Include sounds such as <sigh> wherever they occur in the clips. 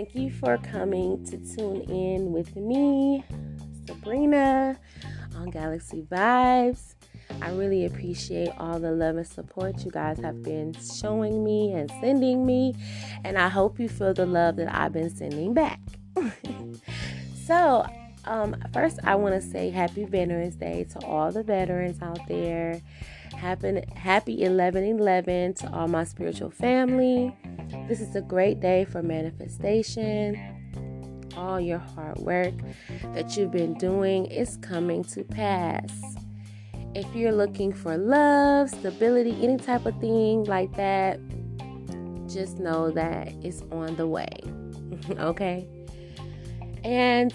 Thank you for coming to tune in with me, Sabrina, on Galaxy Vibes. I really appreciate all the love and support you guys have been showing me and sending me, and I hope you feel the love that I've been sending back. <laughs> so, um, first, I want to say Happy Veterans Day to all the veterans out there. Happy, happy 11 11 to all my spiritual family. This is a great day for manifestation. All your hard work that you've been doing is coming to pass. If you're looking for love, stability, any type of thing like that, just know that it's on the way. <laughs> okay? And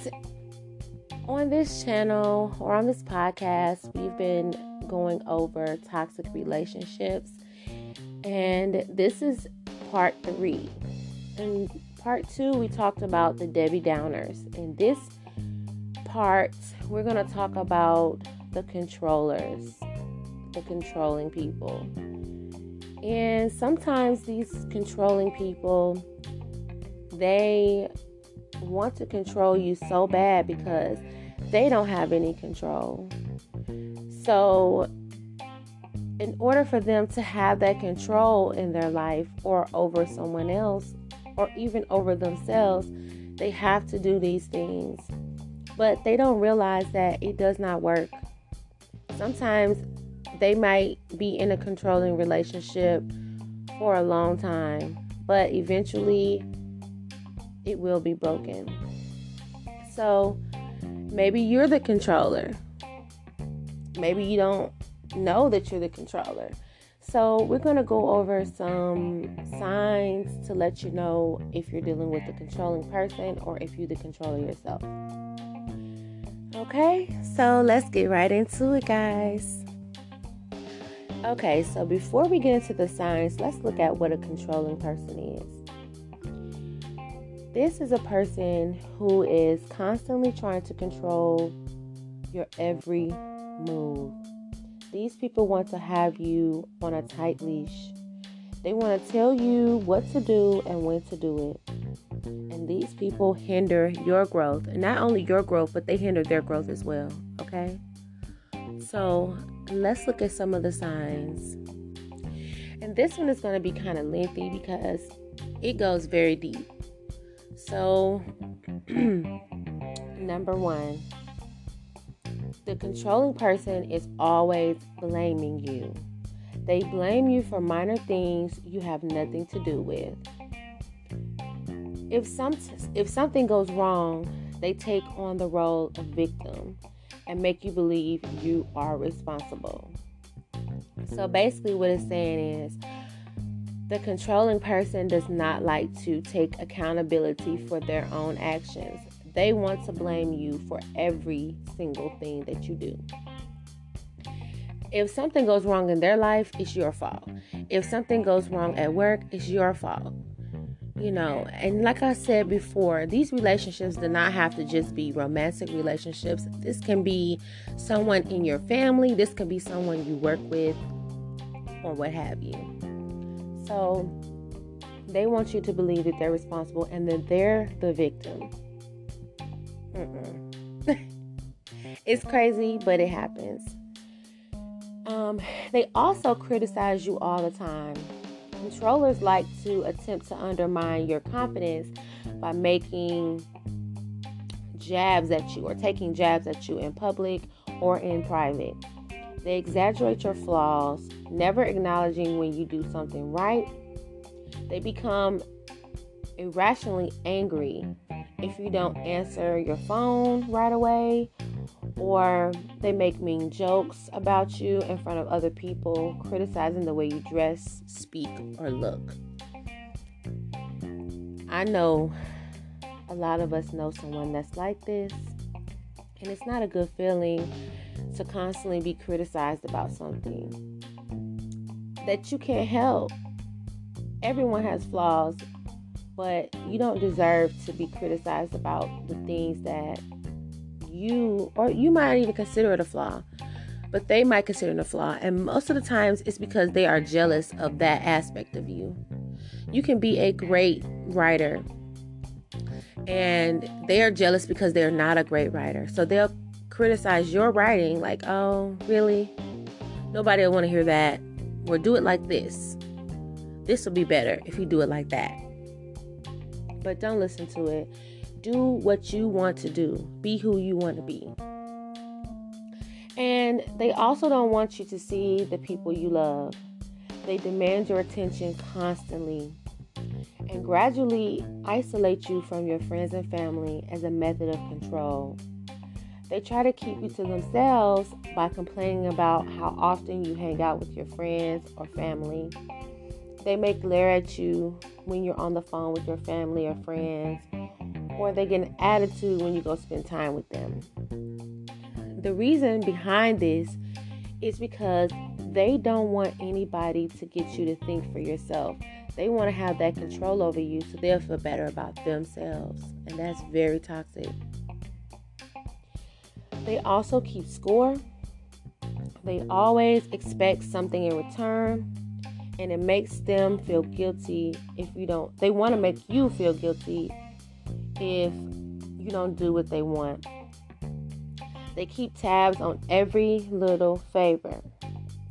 on this channel or on this podcast, we've been going over toxic relationships. And this is part three. In part two, we talked about the Debbie Downers. In this part, we're going to talk about the controllers, the controlling people. And sometimes these controlling people, they want to control you so bad because they don't have any control. So, in order for them to have that control in their life or over someone else or even over themselves, they have to do these things. But they don't realize that it does not work. Sometimes they might be in a controlling relationship for a long time, but eventually it will be broken. So maybe you're the controller maybe you don't know that you're the controller. So, we're going to go over some signs to let you know if you're dealing with a controlling person or if you're the controller yourself. Okay, so let's get right into it, guys. Okay, so before we get into the signs, let's look at what a controlling person is. This is a person who is constantly trying to control your every move. These people want to have you on a tight leash. They want to tell you what to do and when to do it. And these people hinder your growth. And not only your growth, but they hinder their growth as well. Okay? So let's look at some of the signs. And this one is going to be kind of lengthy because it goes very deep. So, <clears throat> number one, the controlling person is always blaming you. They blame you for minor things you have nothing to do with. If some if something goes wrong, they take on the role of victim and make you believe you are responsible. So basically what it's saying is the controlling person does not like to take accountability for their own actions. They want to blame you for every single thing that you do. If something goes wrong in their life, it's your fault. If something goes wrong at work, it's your fault. You know, and like I said before, these relationships do not have to just be romantic relationships. This can be someone in your family, this can be someone you work with, or what have you. So, they want you to believe that they're responsible and that they're the victim. <laughs> it's crazy, but it happens. Um, they also criticize you all the time. Controllers like to attempt to undermine your confidence by making jabs at you or taking jabs at you in public or in private. They exaggerate your flaws, never acknowledging when you do something right. They become irrationally angry if you don't answer your phone right away, or they make mean jokes about you in front of other people, criticizing the way you dress, speak, or look. I know a lot of us know someone that's like this, and it's not a good feeling to constantly be criticized about something that you can't help. Everyone has flaws, but you don't deserve to be criticized about the things that you or you might even consider it a flaw but they might consider it a flaw and most of the times it's because they are jealous of that aspect of you you can be a great writer and they are jealous because they're not a great writer. So they'll criticize your writing like, oh, really? Nobody will want to hear that. Or do it like this. This will be better if you do it like that. But don't listen to it. Do what you want to do, be who you want to be. And they also don't want you to see the people you love. They demand your attention constantly and gradually isolate you from your friends and family as a method of control. They try to keep you to themselves by complaining about how often you hang out with your friends or family. They may glare at you when you're on the phone with your family or friends, or they get an attitude when you go spend time with them. The reason behind this is because they don't want anybody to get you to think for yourself. They want to have that control over you so they'll feel better about themselves. And that's very toxic. They also keep score. They always expect something in return. And it makes them feel guilty if you don't. They want to make you feel guilty if you don't do what they want. They keep tabs on every little favor.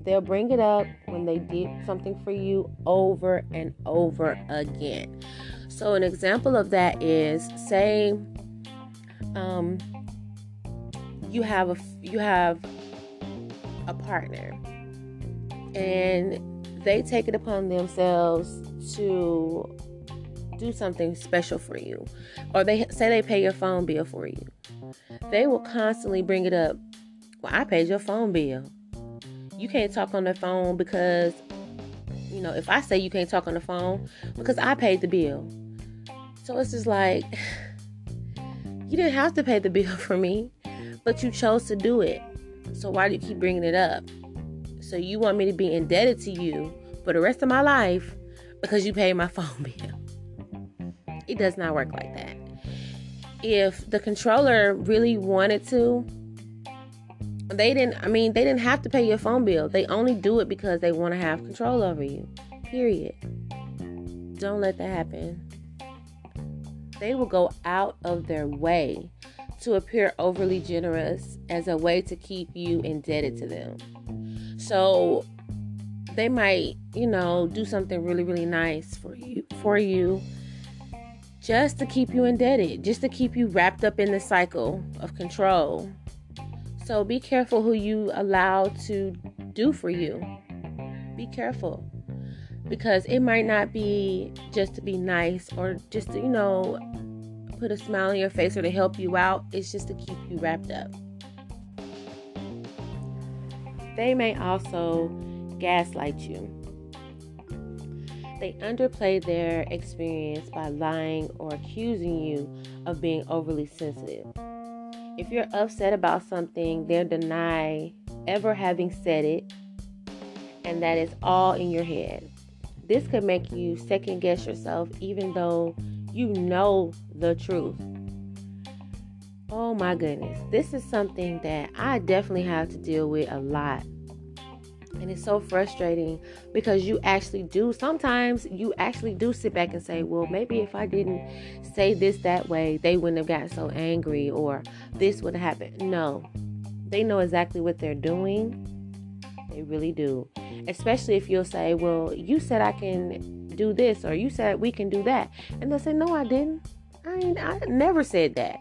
They'll bring it up when they did something for you over and over again. So, an example of that is say, um, you have a you have a partner, and they take it upon themselves to do something special for you, or they say they pay your phone bill for you. They will constantly bring it up. Well, I paid your phone bill you can't talk on the phone because you know if i say you can't talk on the phone because i paid the bill. So it's just like <sighs> you didn't have to pay the bill <laughs> for me but you chose to do it. So why do you keep bringing it up? So you want me to be indebted to you for the rest of my life because you paid my <laughs> phone bill? It does not work like that. If the controller really wanted to they didn't i mean they didn't have to pay your phone bill. They only do it because they want to have control over you period. Don't let that happen. They will go out of their way to appear overly generous as a way to keep you indebted to them. So they might you know do something really really nice for you for you just to keep you indebted just to keep you wrapped up in the cycle of control so be careful who you allow to do for you. Be careful because it might not be just to be nice or just to, you know, put a smile on your face or to help you out. It's just to keep you wrapped up. They may also gaslight you. They underplay their experience by lying or accusing you of being overly sensitive. If you're upset about something, they'll deny ever having said it, and that is all in your head. This could make you second guess yourself, even though you know the truth. Oh my goodness, this is something that I definitely have to deal with a lot. And it's so frustrating because you actually do, sometimes you actually do sit back and say, well, maybe if I didn't say this that way, they wouldn't have gotten so angry or this would have happened. No, they know exactly what they're doing. They really do. Especially if you'll say, well, you said I can do this or you said we can do that. And they'll say, no, I didn't. I, ain't, I never said that.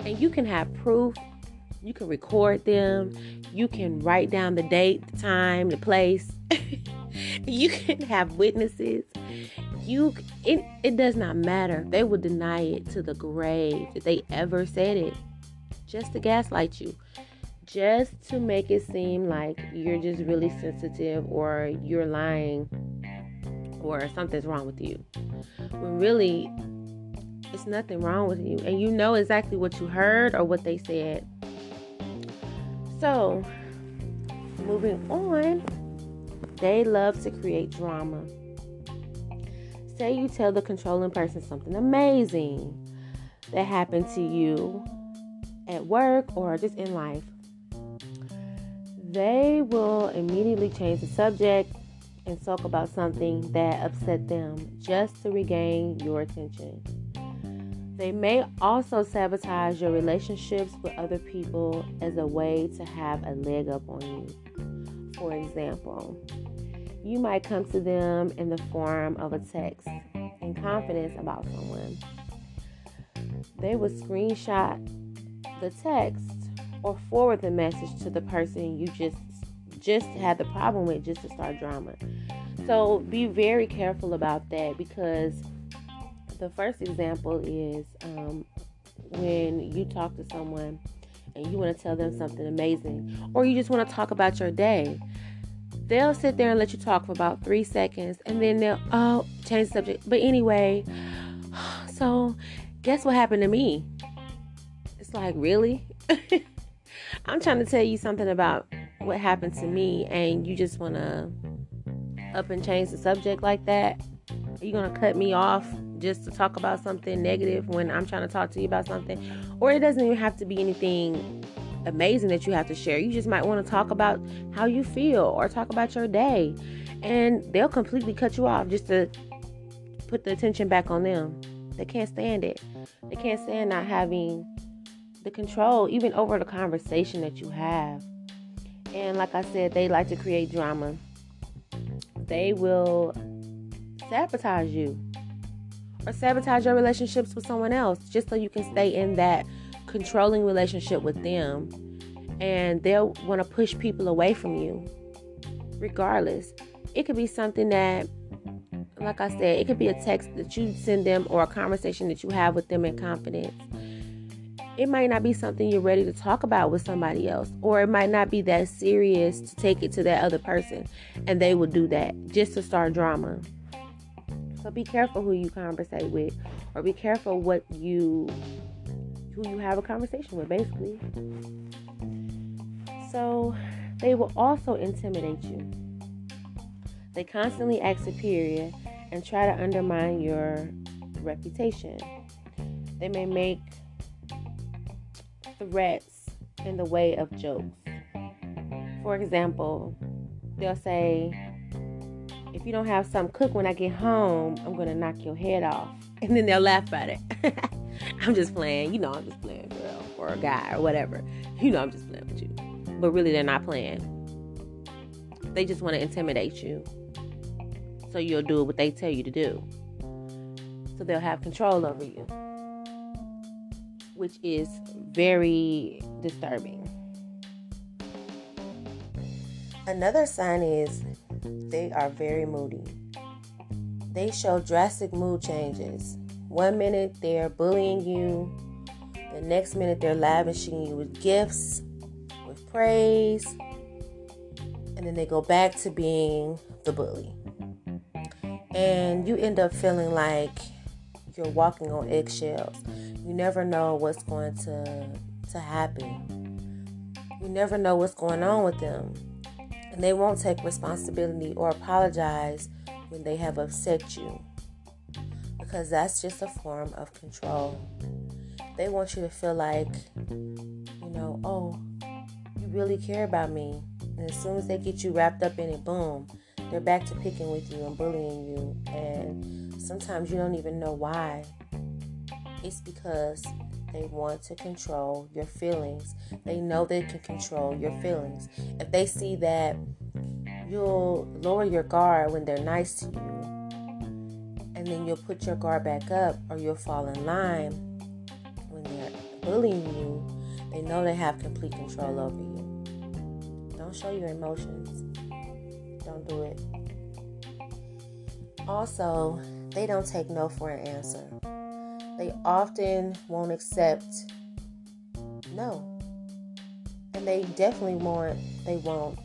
And you can have proof you can record them. You can write down the date, the time, the place. <laughs> you can have witnesses. You it, it does not matter. They will deny it to the grave if they ever said it. Just to gaslight you. Just to make it seem like you're just really sensitive or you're lying or something's wrong with you. When really it's nothing wrong with you and you know exactly what you heard or what they said so, moving on, they love to create drama. Say you tell the controlling person something amazing that happened to you at work or just in life. They will immediately change the subject and talk about something that upset them just to regain your attention. They may also sabotage your relationships with other people as a way to have a leg up on you. For example, you might come to them in the form of a text in confidence about someone. They would screenshot the text or forward the message to the person you just just had the problem with just to start drama. So be very careful about that because the first example is um, when you talk to someone and you want to tell them something amazing, or you just want to talk about your day. They'll sit there and let you talk for about three seconds, and then they'll oh change the subject. But anyway, <sighs> so guess what happened to me? It's like really. <laughs> I'm trying to tell you something about what happened to me, and you just want to up and change the subject like that. Are you going to cut me off just to talk about something negative when I'm trying to talk to you about something? Or it doesn't even have to be anything amazing that you have to share. You just might want to talk about how you feel or talk about your day. And they'll completely cut you off just to put the attention back on them. They can't stand it. They can't stand not having the control, even over the conversation that you have. And like I said, they like to create drama. They will sabotage you or sabotage your relationships with someone else just so you can stay in that controlling relationship with them. And they'll want to push people away from you, regardless. It could be something that, like I said, it could be a text that you send them or a conversation that you have with them in confidence it might not be something you're ready to talk about with somebody else, or it might not be that serious to take it to that other person, and they will do that just to start drama. So be careful who you conversate with, or be careful what you who you have a conversation with, basically. So they will also intimidate you. They constantly act superior and try to undermine your reputation. They may make threats in the way of jokes. For example, they'll say, if you don't have something cooked when I get home, I'm gonna knock your head off. <laughs> And then they'll laugh at it. <laughs> <laughs> I'm just playing, you know, I'm just playing, girl, or a guy, or whatever. You know, I'm just playing with you. But really, they're not playing. They just wanna intimidate you. So you'll do what they tell you to do. So they'll have control over you which is very disturbing. Another sign is they are very moody. They show drastic mood changes. One minute they're bullying you, the next minute they're lavishing you with gifts, with praise, and then they go back to being the bully. And you end up feeling like you're walking on eggshells. You never know what's going to to happen. You never know what's going on with them. And they won't take responsibility or apologize when they have upset you. Because that's just a form of control. They want you to feel like, you know, oh, you really care about me. And as soon as they get you wrapped up in it, boom, they're back to picking with you and bullying you. And sometimes you don't even know why. It's because they want to control your feelings. They know they can control your feelings. If they see that you'll lower your guard when they're nice to you, and then you'll put your guard back up, or you'll fall in line when they're bullying you, they know they have complete control over you. Don't show your emotions. Don't do it. Also, they don't take no for an answer. They often won't accept no. And they definitely won't they won't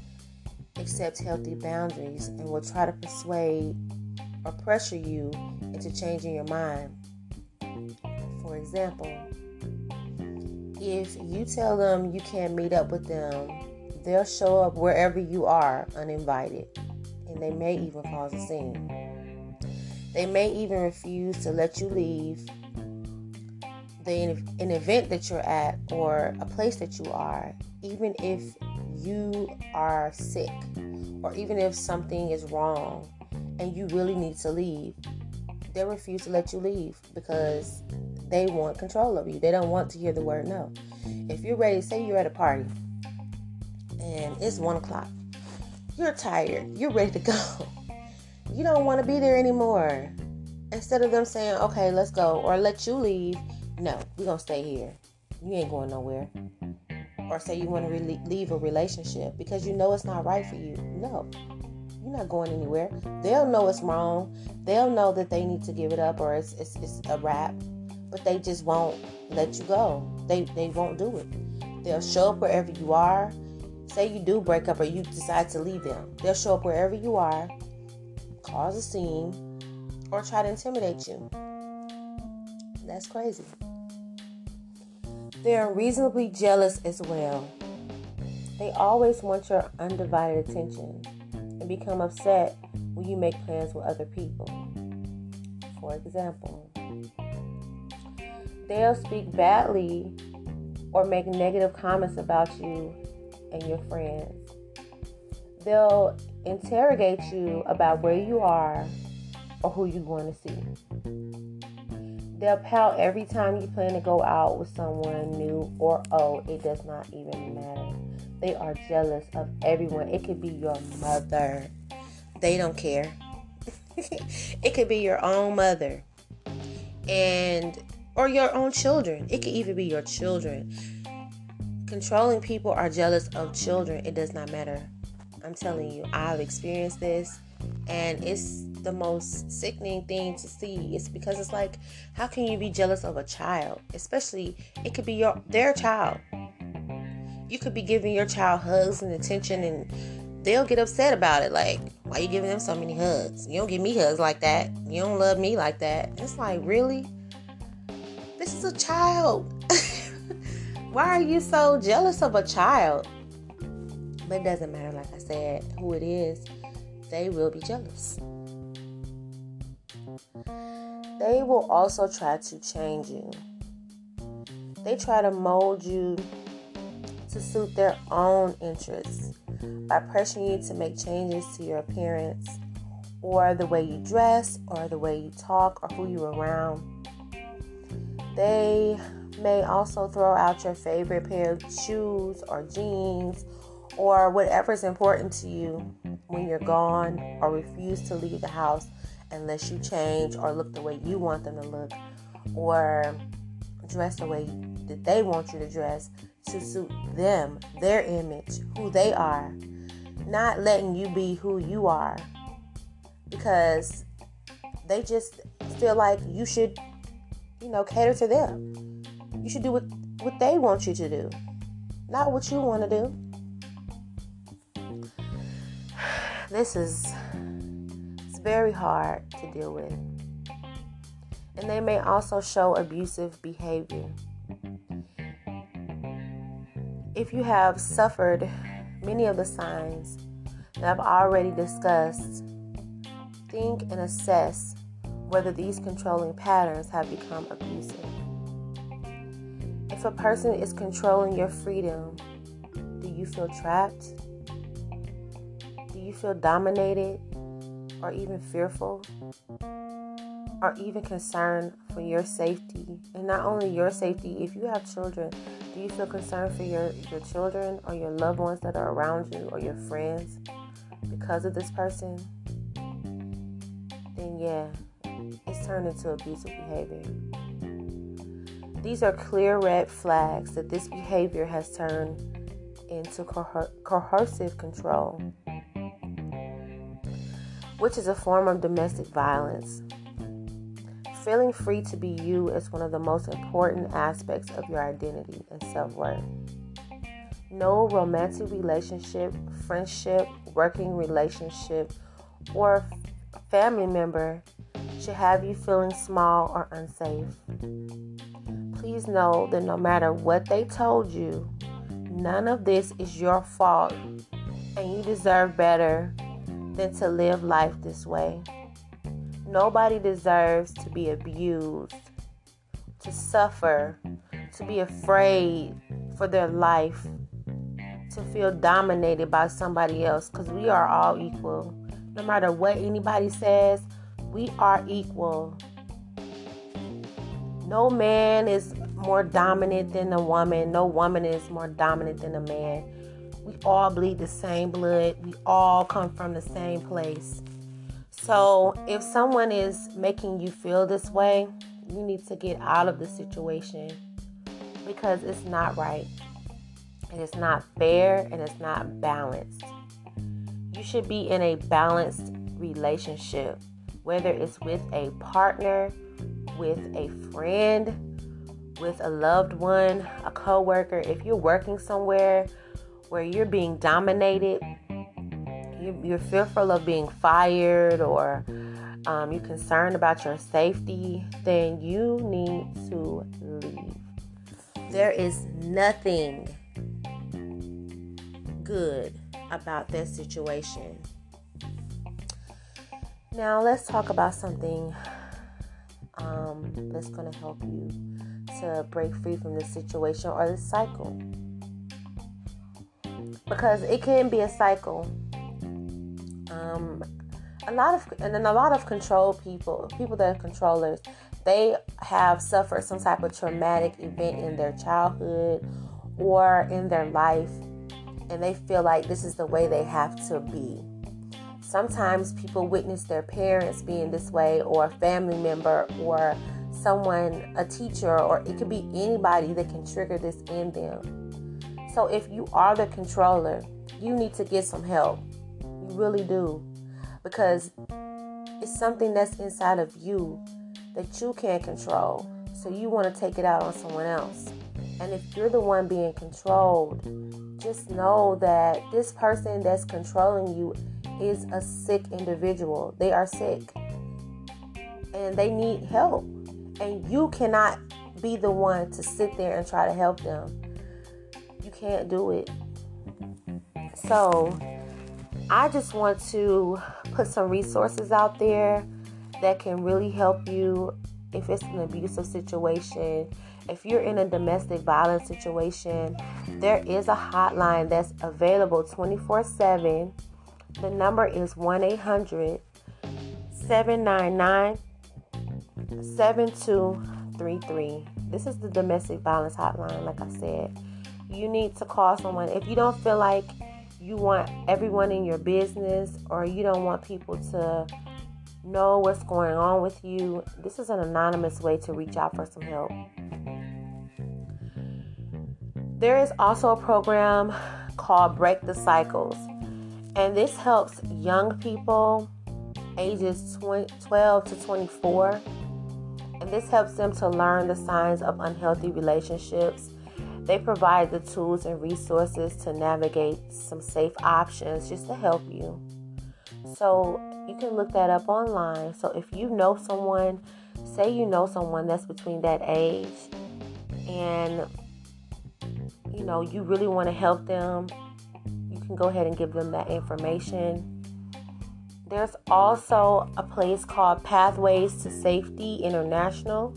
accept healthy boundaries and will try to persuade or pressure you into changing your mind. For example, if you tell them you can't meet up with them, they'll show up wherever you are uninvited and they may even cause a scene. They may even refuse to let you leave the an event that you're at or a place that you are, even if you are sick or even if something is wrong and you really need to leave. They refuse to let you leave because they want control of you. They don't want to hear the word no. If you're ready, say you're at a party and it's one o'clock, you're tired, you're ready to go. <laughs> You don't want to be there anymore. Instead of them saying, okay, let's go, or let you leave, no, we're going to stay here. You ain't going nowhere. Or say you want to re- leave a relationship because you know it's not right for you. No, you're not going anywhere. They'll know it's wrong. They'll know that they need to give it up or it's, it's, it's a wrap, but they just won't let you go. They, they won't do it. They'll show up wherever you are. Say you do break up or you decide to leave them. They'll show up wherever you are, cause a scene, or try to intimidate you. That's crazy. They're reasonably jealous as well. They always want your undivided attention become upset when you make plans with other people. For example, they'll speak badly or make negative comments about you and your friends. They'll interrogate you about where you are or who you're going to see. They'll pout every time you plan to go out with someone new or old. It does not even matter. They are jealous of everyone. It could be your mother. They don't care. <laughs> it could be your own mother. And or your own children. It could even be your children. Controlling people are jealous of children. It does not matter. I'm telling you, I've experienced this and it's the most sickening thing to see. It's because it's like, how can you be jealous of a child? Especially, it could be your their child. You could be giving your child hugs and attention, and they'll get upset about it. Like, why are you giving them so many hugs? You don't give me hugs like that. You don't love me like that. It's like, really? This is a child. <laughs> why are you so jealous of a child? But it doesn't matter, like I said, who it is, they will be jealous. They will also try to change you. They try to mold you to suit their own interests by pressuring you to make changes to your appearance or the way you dress or the way you talk or who you're around. They may also throw out your favorite pair of shoes or jeans or whatever is important to you when you're gone or refuse to leave the house unless you change or look the way you want them to look or dress the way that they want you to dress to suit them, their image, who they are, not letting you be who you are because they just feel like you should, you know, cater to them. You should do what, what they want you to do, not what you want to do. <sighs> This is it's very hard to deal with. And they may also show abusive behavior. If you have suffered many of the signs that I've already discussed, think and assess whether these controlling patterns have become abusive. If a person is controlling your freedom, do you feel trapped? Do you feel dominated? or even fearful or even concerned for your safety. And not only your safety if you have children do you feel concerned for your your children or your loved ones that are around you or your friends because of this person? Then yeah it's turned into abusive behavior. These are clear red flags that this behavior has turned into coer- coercive control which is a form of domestic violence. Feeling free to be you is one of the most important aspects of your identity and self worth. No romantic relationship, friendship, working relationship, or family member should have you feeling small or unsafe. Please know that no matter what they told you, none of this is your fault and you deserve better than to live life this way. Nobody deserves to be abused, to suffer, to be afraid for their life, to feel dominated by somebody else because we are all equal. No matter what anybody says, we are equal. No man is more dominant than a woman. No woman is more dominant than a man. We all bleed the same blood. We all come from the same place. So, if someone is making you feel this way, you need to get out of the situation because it's not right. And it's not fair and it's not balanced. You should be in a balanced relationship, whether it's with a partner, with a friend, with a loved one, a coworker. If you're working somewhere where you're being dominated, you're fearful of being fired or um, you're concerned about your safety, then you need to leave. There is nothing good about that situation. Now, let's talk about something um, that's going to help you to break free from this situation or this cycle. Because it can be a cycle. Um, a lot of and then a lot of control people, people that are controllers, they have suffered some type of traumatic event in their childhood or in their life, and they feel like this is the way they have to be. Sometimes people witness their parents being this way, or a family member, or someone, a teacher, or it could be anybody that can trigger this in them. So if you are the controller, you need to get some help. Really do. Because it's something that's inside of you that you can't control. So you want to take it out on someone else. And if you're the one being controlled, just know that this person that's controlling you is a sick individual. They are sick and they need help. And you cannot be the one to sit there and try to help them. You can't do it. So, I just want to put some resources out there that can really help you if it's an abusive situation. If you're in a domestic violence situation, there is a hotline that's available 24 7 the number is 1 800 799 7233. This is the domestic violence hotline, like I said. You need to call someone. If you don't feel like you want everyone in your business or you don't want people to know what's going on with you, this is an anonymous way to reach out for some help. There is also a program called Break the Cycles. And this helps young people ages 12 to 24. And this helps them to learn the signs of unhealthy relationships. They provide the tools and resources to navigate some safe options just to help you. So you can look that up online. So if you know someone, say you know someone that's between that age and you know you really want to help them you can go ahead and give them that information. There's also a place called Pathways to Safety International,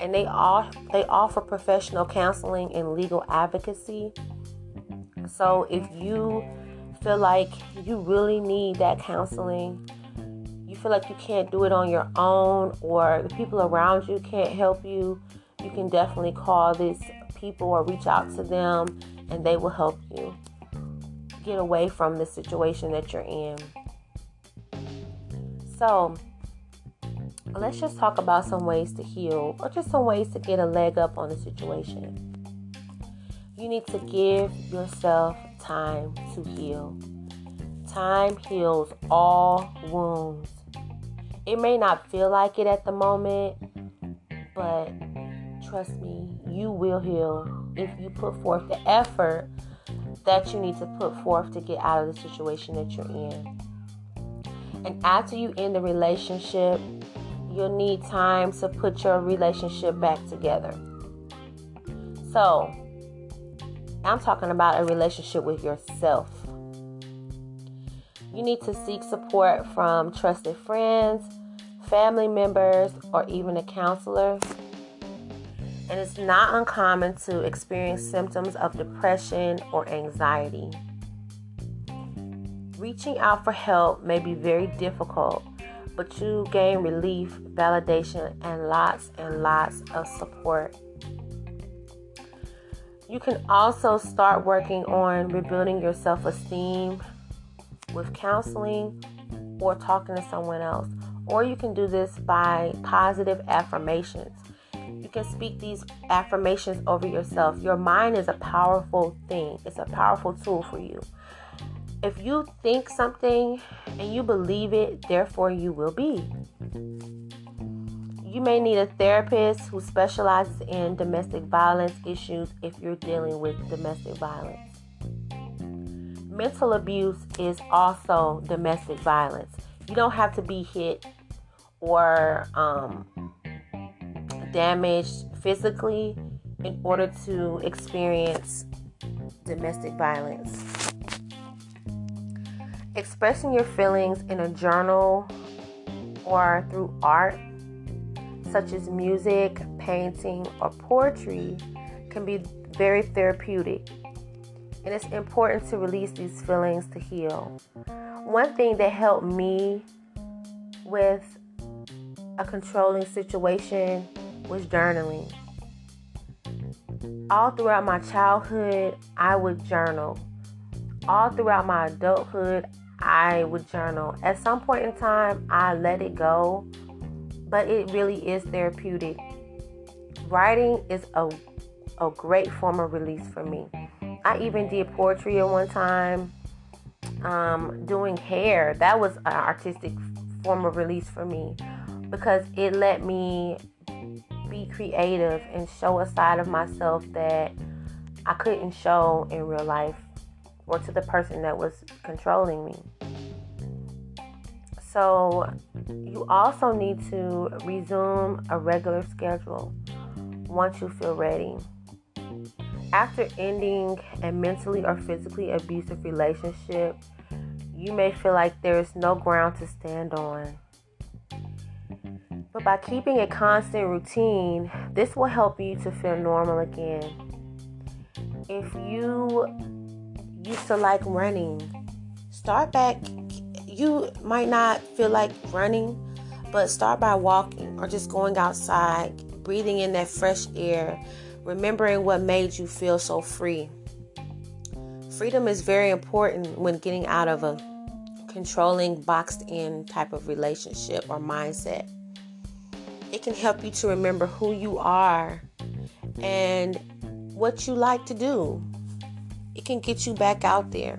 and they all they offer professional counseling and legal advocacy. So if you feel like you really need that counseling, you feel like you can't do it on your own, or the people around you can't help you, you can definitely call these people or reach out to them, and they will help you get away from the situation that you're in. So, let's just talk about some ways to heal or just some ways to get a leg up on the situation. You need to give yourself time to heal. Time heals all wounds. It may not feel like it at the moment, but trust me, you will heal if you put forth the effort that you need to put forth to get out of the situation that you're in. And after you end the relationship, you'll need time to put your relationship back together. So, I'm talking about a relationship with yourself. You need to seek support from trusted friends, family members, or even a counselor and it's not uncommon to experience symptoms of depression or anxiety. Reaching out for help may be very difficult, but you gain relief, validation, and lots and lots of support. You can also start working on rebuilding your self esteem with counseling or talking to someone else. Or you can do this by positive affirmations. You can speak these affirmations over yourself. Your mind is a powerful thing, it's a powerful tool for you. If you think something and you believe it, therefore you will be. You may need a therapist who specializes in domestic violence issues if you're dealing with domestic violence. Mental abuse is also domestic violence. You don't have to be hit or um, damaged physically in order to experience domestic violence. Expressing your feelings in a journal or through art such as music, painting, or poetry, can be very therapeutic. And it's important to release these feelings to heal. One thing that helped me with a controlling situation was journaling. All throughout my childhood, I would journal. All throughout my adulthood, I would journal. At some point in time, I let it go but it really is therapeutic. Writing is a, a great form of release for me. I even did poetry at one time, um, doing hair. That was an artistic form of release for me because it let me be creative and show a side of myself that I couldn't show in real life or to the person that was controlling me. So, you also need to resume a regular schedule once you feel ready. After ending a mentally or physically abusive relationship, you may feel like there is no ground to stand on. But by keeping a constant routine, this will help you to feel normal again. If you used to like running, start back you might not feel like running, but start by walking or just going outside, breathing in that fresh air, remembering what made you feel so free. Freedom is very important when getting out of a controlling, boxed in type of relationship or mindset. It can help you to remember who you are and what you like to do. It can get you back out there.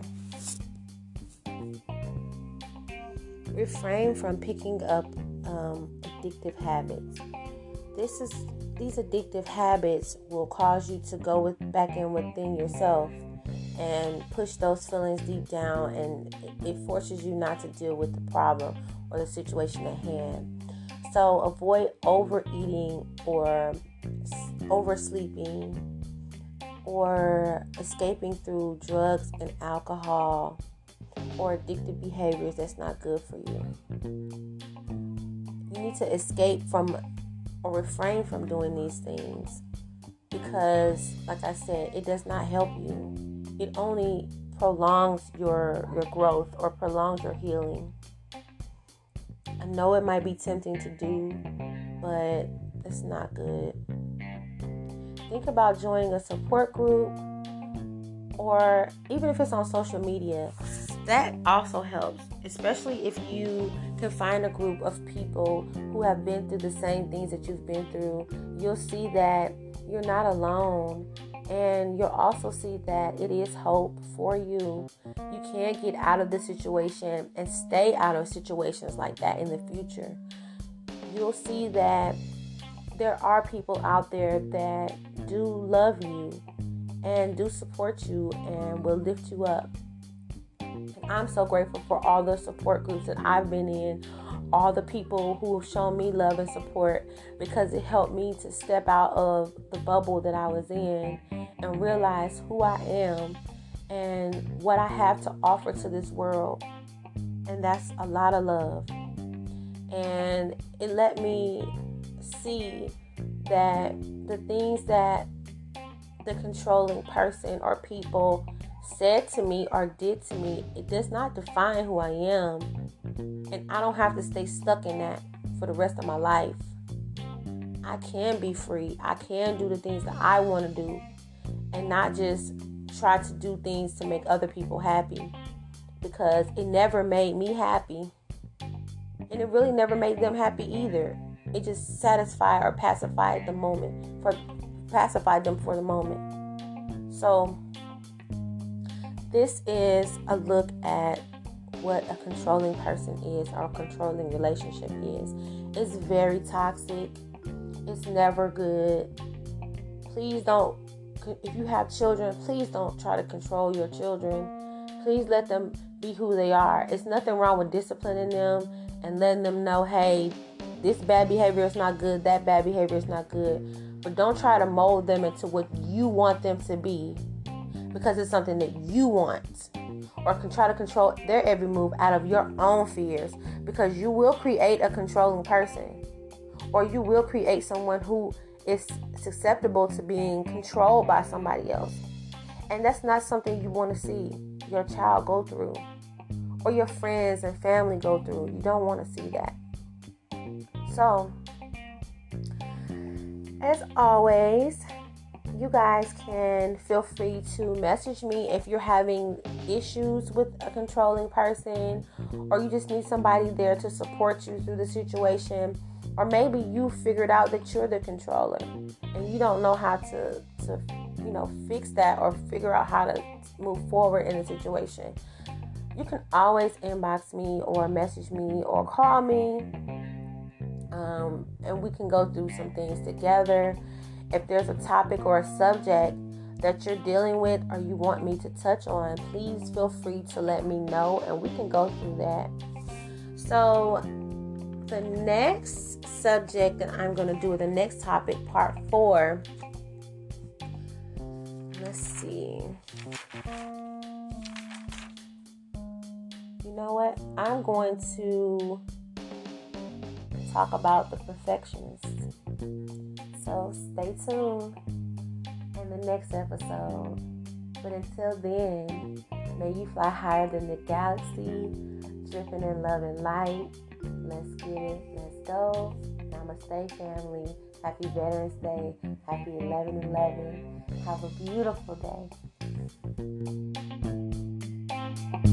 Refrain from picking up um, addictive habits. This is these addictive habits will cause you to go with, back in within yourself and push those feelings deep down, and it forces you not to deal with the problem or the situation at hand. So avoid overeating or oversleeping or escaping through drugs and alcohol or addictive behaviors that's not good for you. You need to escape from or refrain from doing these things because like I said, it does not help you. It only prolongs your your growth or prolongs your healing. I know it might be tempting to do, but it's not good. Think about joining a support group or even if it's on social media, that also helps, especially if you can find a group of people who have been through the same things that you've been through. You'll see that you're not alone, and you'll also see that it is hope for you. You can get out of the situation and stay out of situations like that in the future. You'll see that there are people out there that do love you and do support you and will lift you up. I'm so grateful for all the support groups that I've been in, all the people who have shown me love and support because it helped me to step out of the bubble that I was in and realize who I am and what I have to offer to this world. And that's a lot of love. And it let me see that the things that the controlling person or people said to me or did to me, it does not define who I am. And I don't have to stay stuck in that for the rest of my life. I can be free. I can do the things that I want to do and not just try to do things to make other people happy because it never made me happy. And it really never made them happy either. It just satisfied or pacified the moment for pacified them for the moment. So this is a look at what a controlling person is or a controlling relationship is. It's very toxic. It's never good. Please don't if you have children, please don't try to control your children. Please let them be who they are. It's nothing wrong with disciplining them and letting them know, hey, this bad behavior is not good, that bad behavior is not good. But don't try to mold them into what you want them to be because it's something that you want. Or can try to control their every move out of your own fears because you will create a controlling person. Or you will create someone who is susceptible to being controlled by somebody else. And that's not something you want to see your child go through or your friends and family go through. You don't want to see that. So, as always, you guys can feel free to message me if you're having issues with a controlling person or you just need somebody there to support you through the situation or maybe you figured out that you're the controller and you don't know how to to you know fix that or figure out how to move forward in the situation. You can always inbox me or message me or call me um, and we can go through some things together if there's a topic or a subject that you're dealing with or you want me to touch on please feel free to let me know and we can go through that so the next subject that I'm going to do, the next topic, part four. Let's see. You know what? I'm going to talk about the perfectionist. So stay tuned in the next episode. But until then, may you fly higher than the galaxy, dripping in love and light. Let's get it. Let's go. Namaste, family. Happy Veterans Day. Happy 11 11. Have a beautiful day.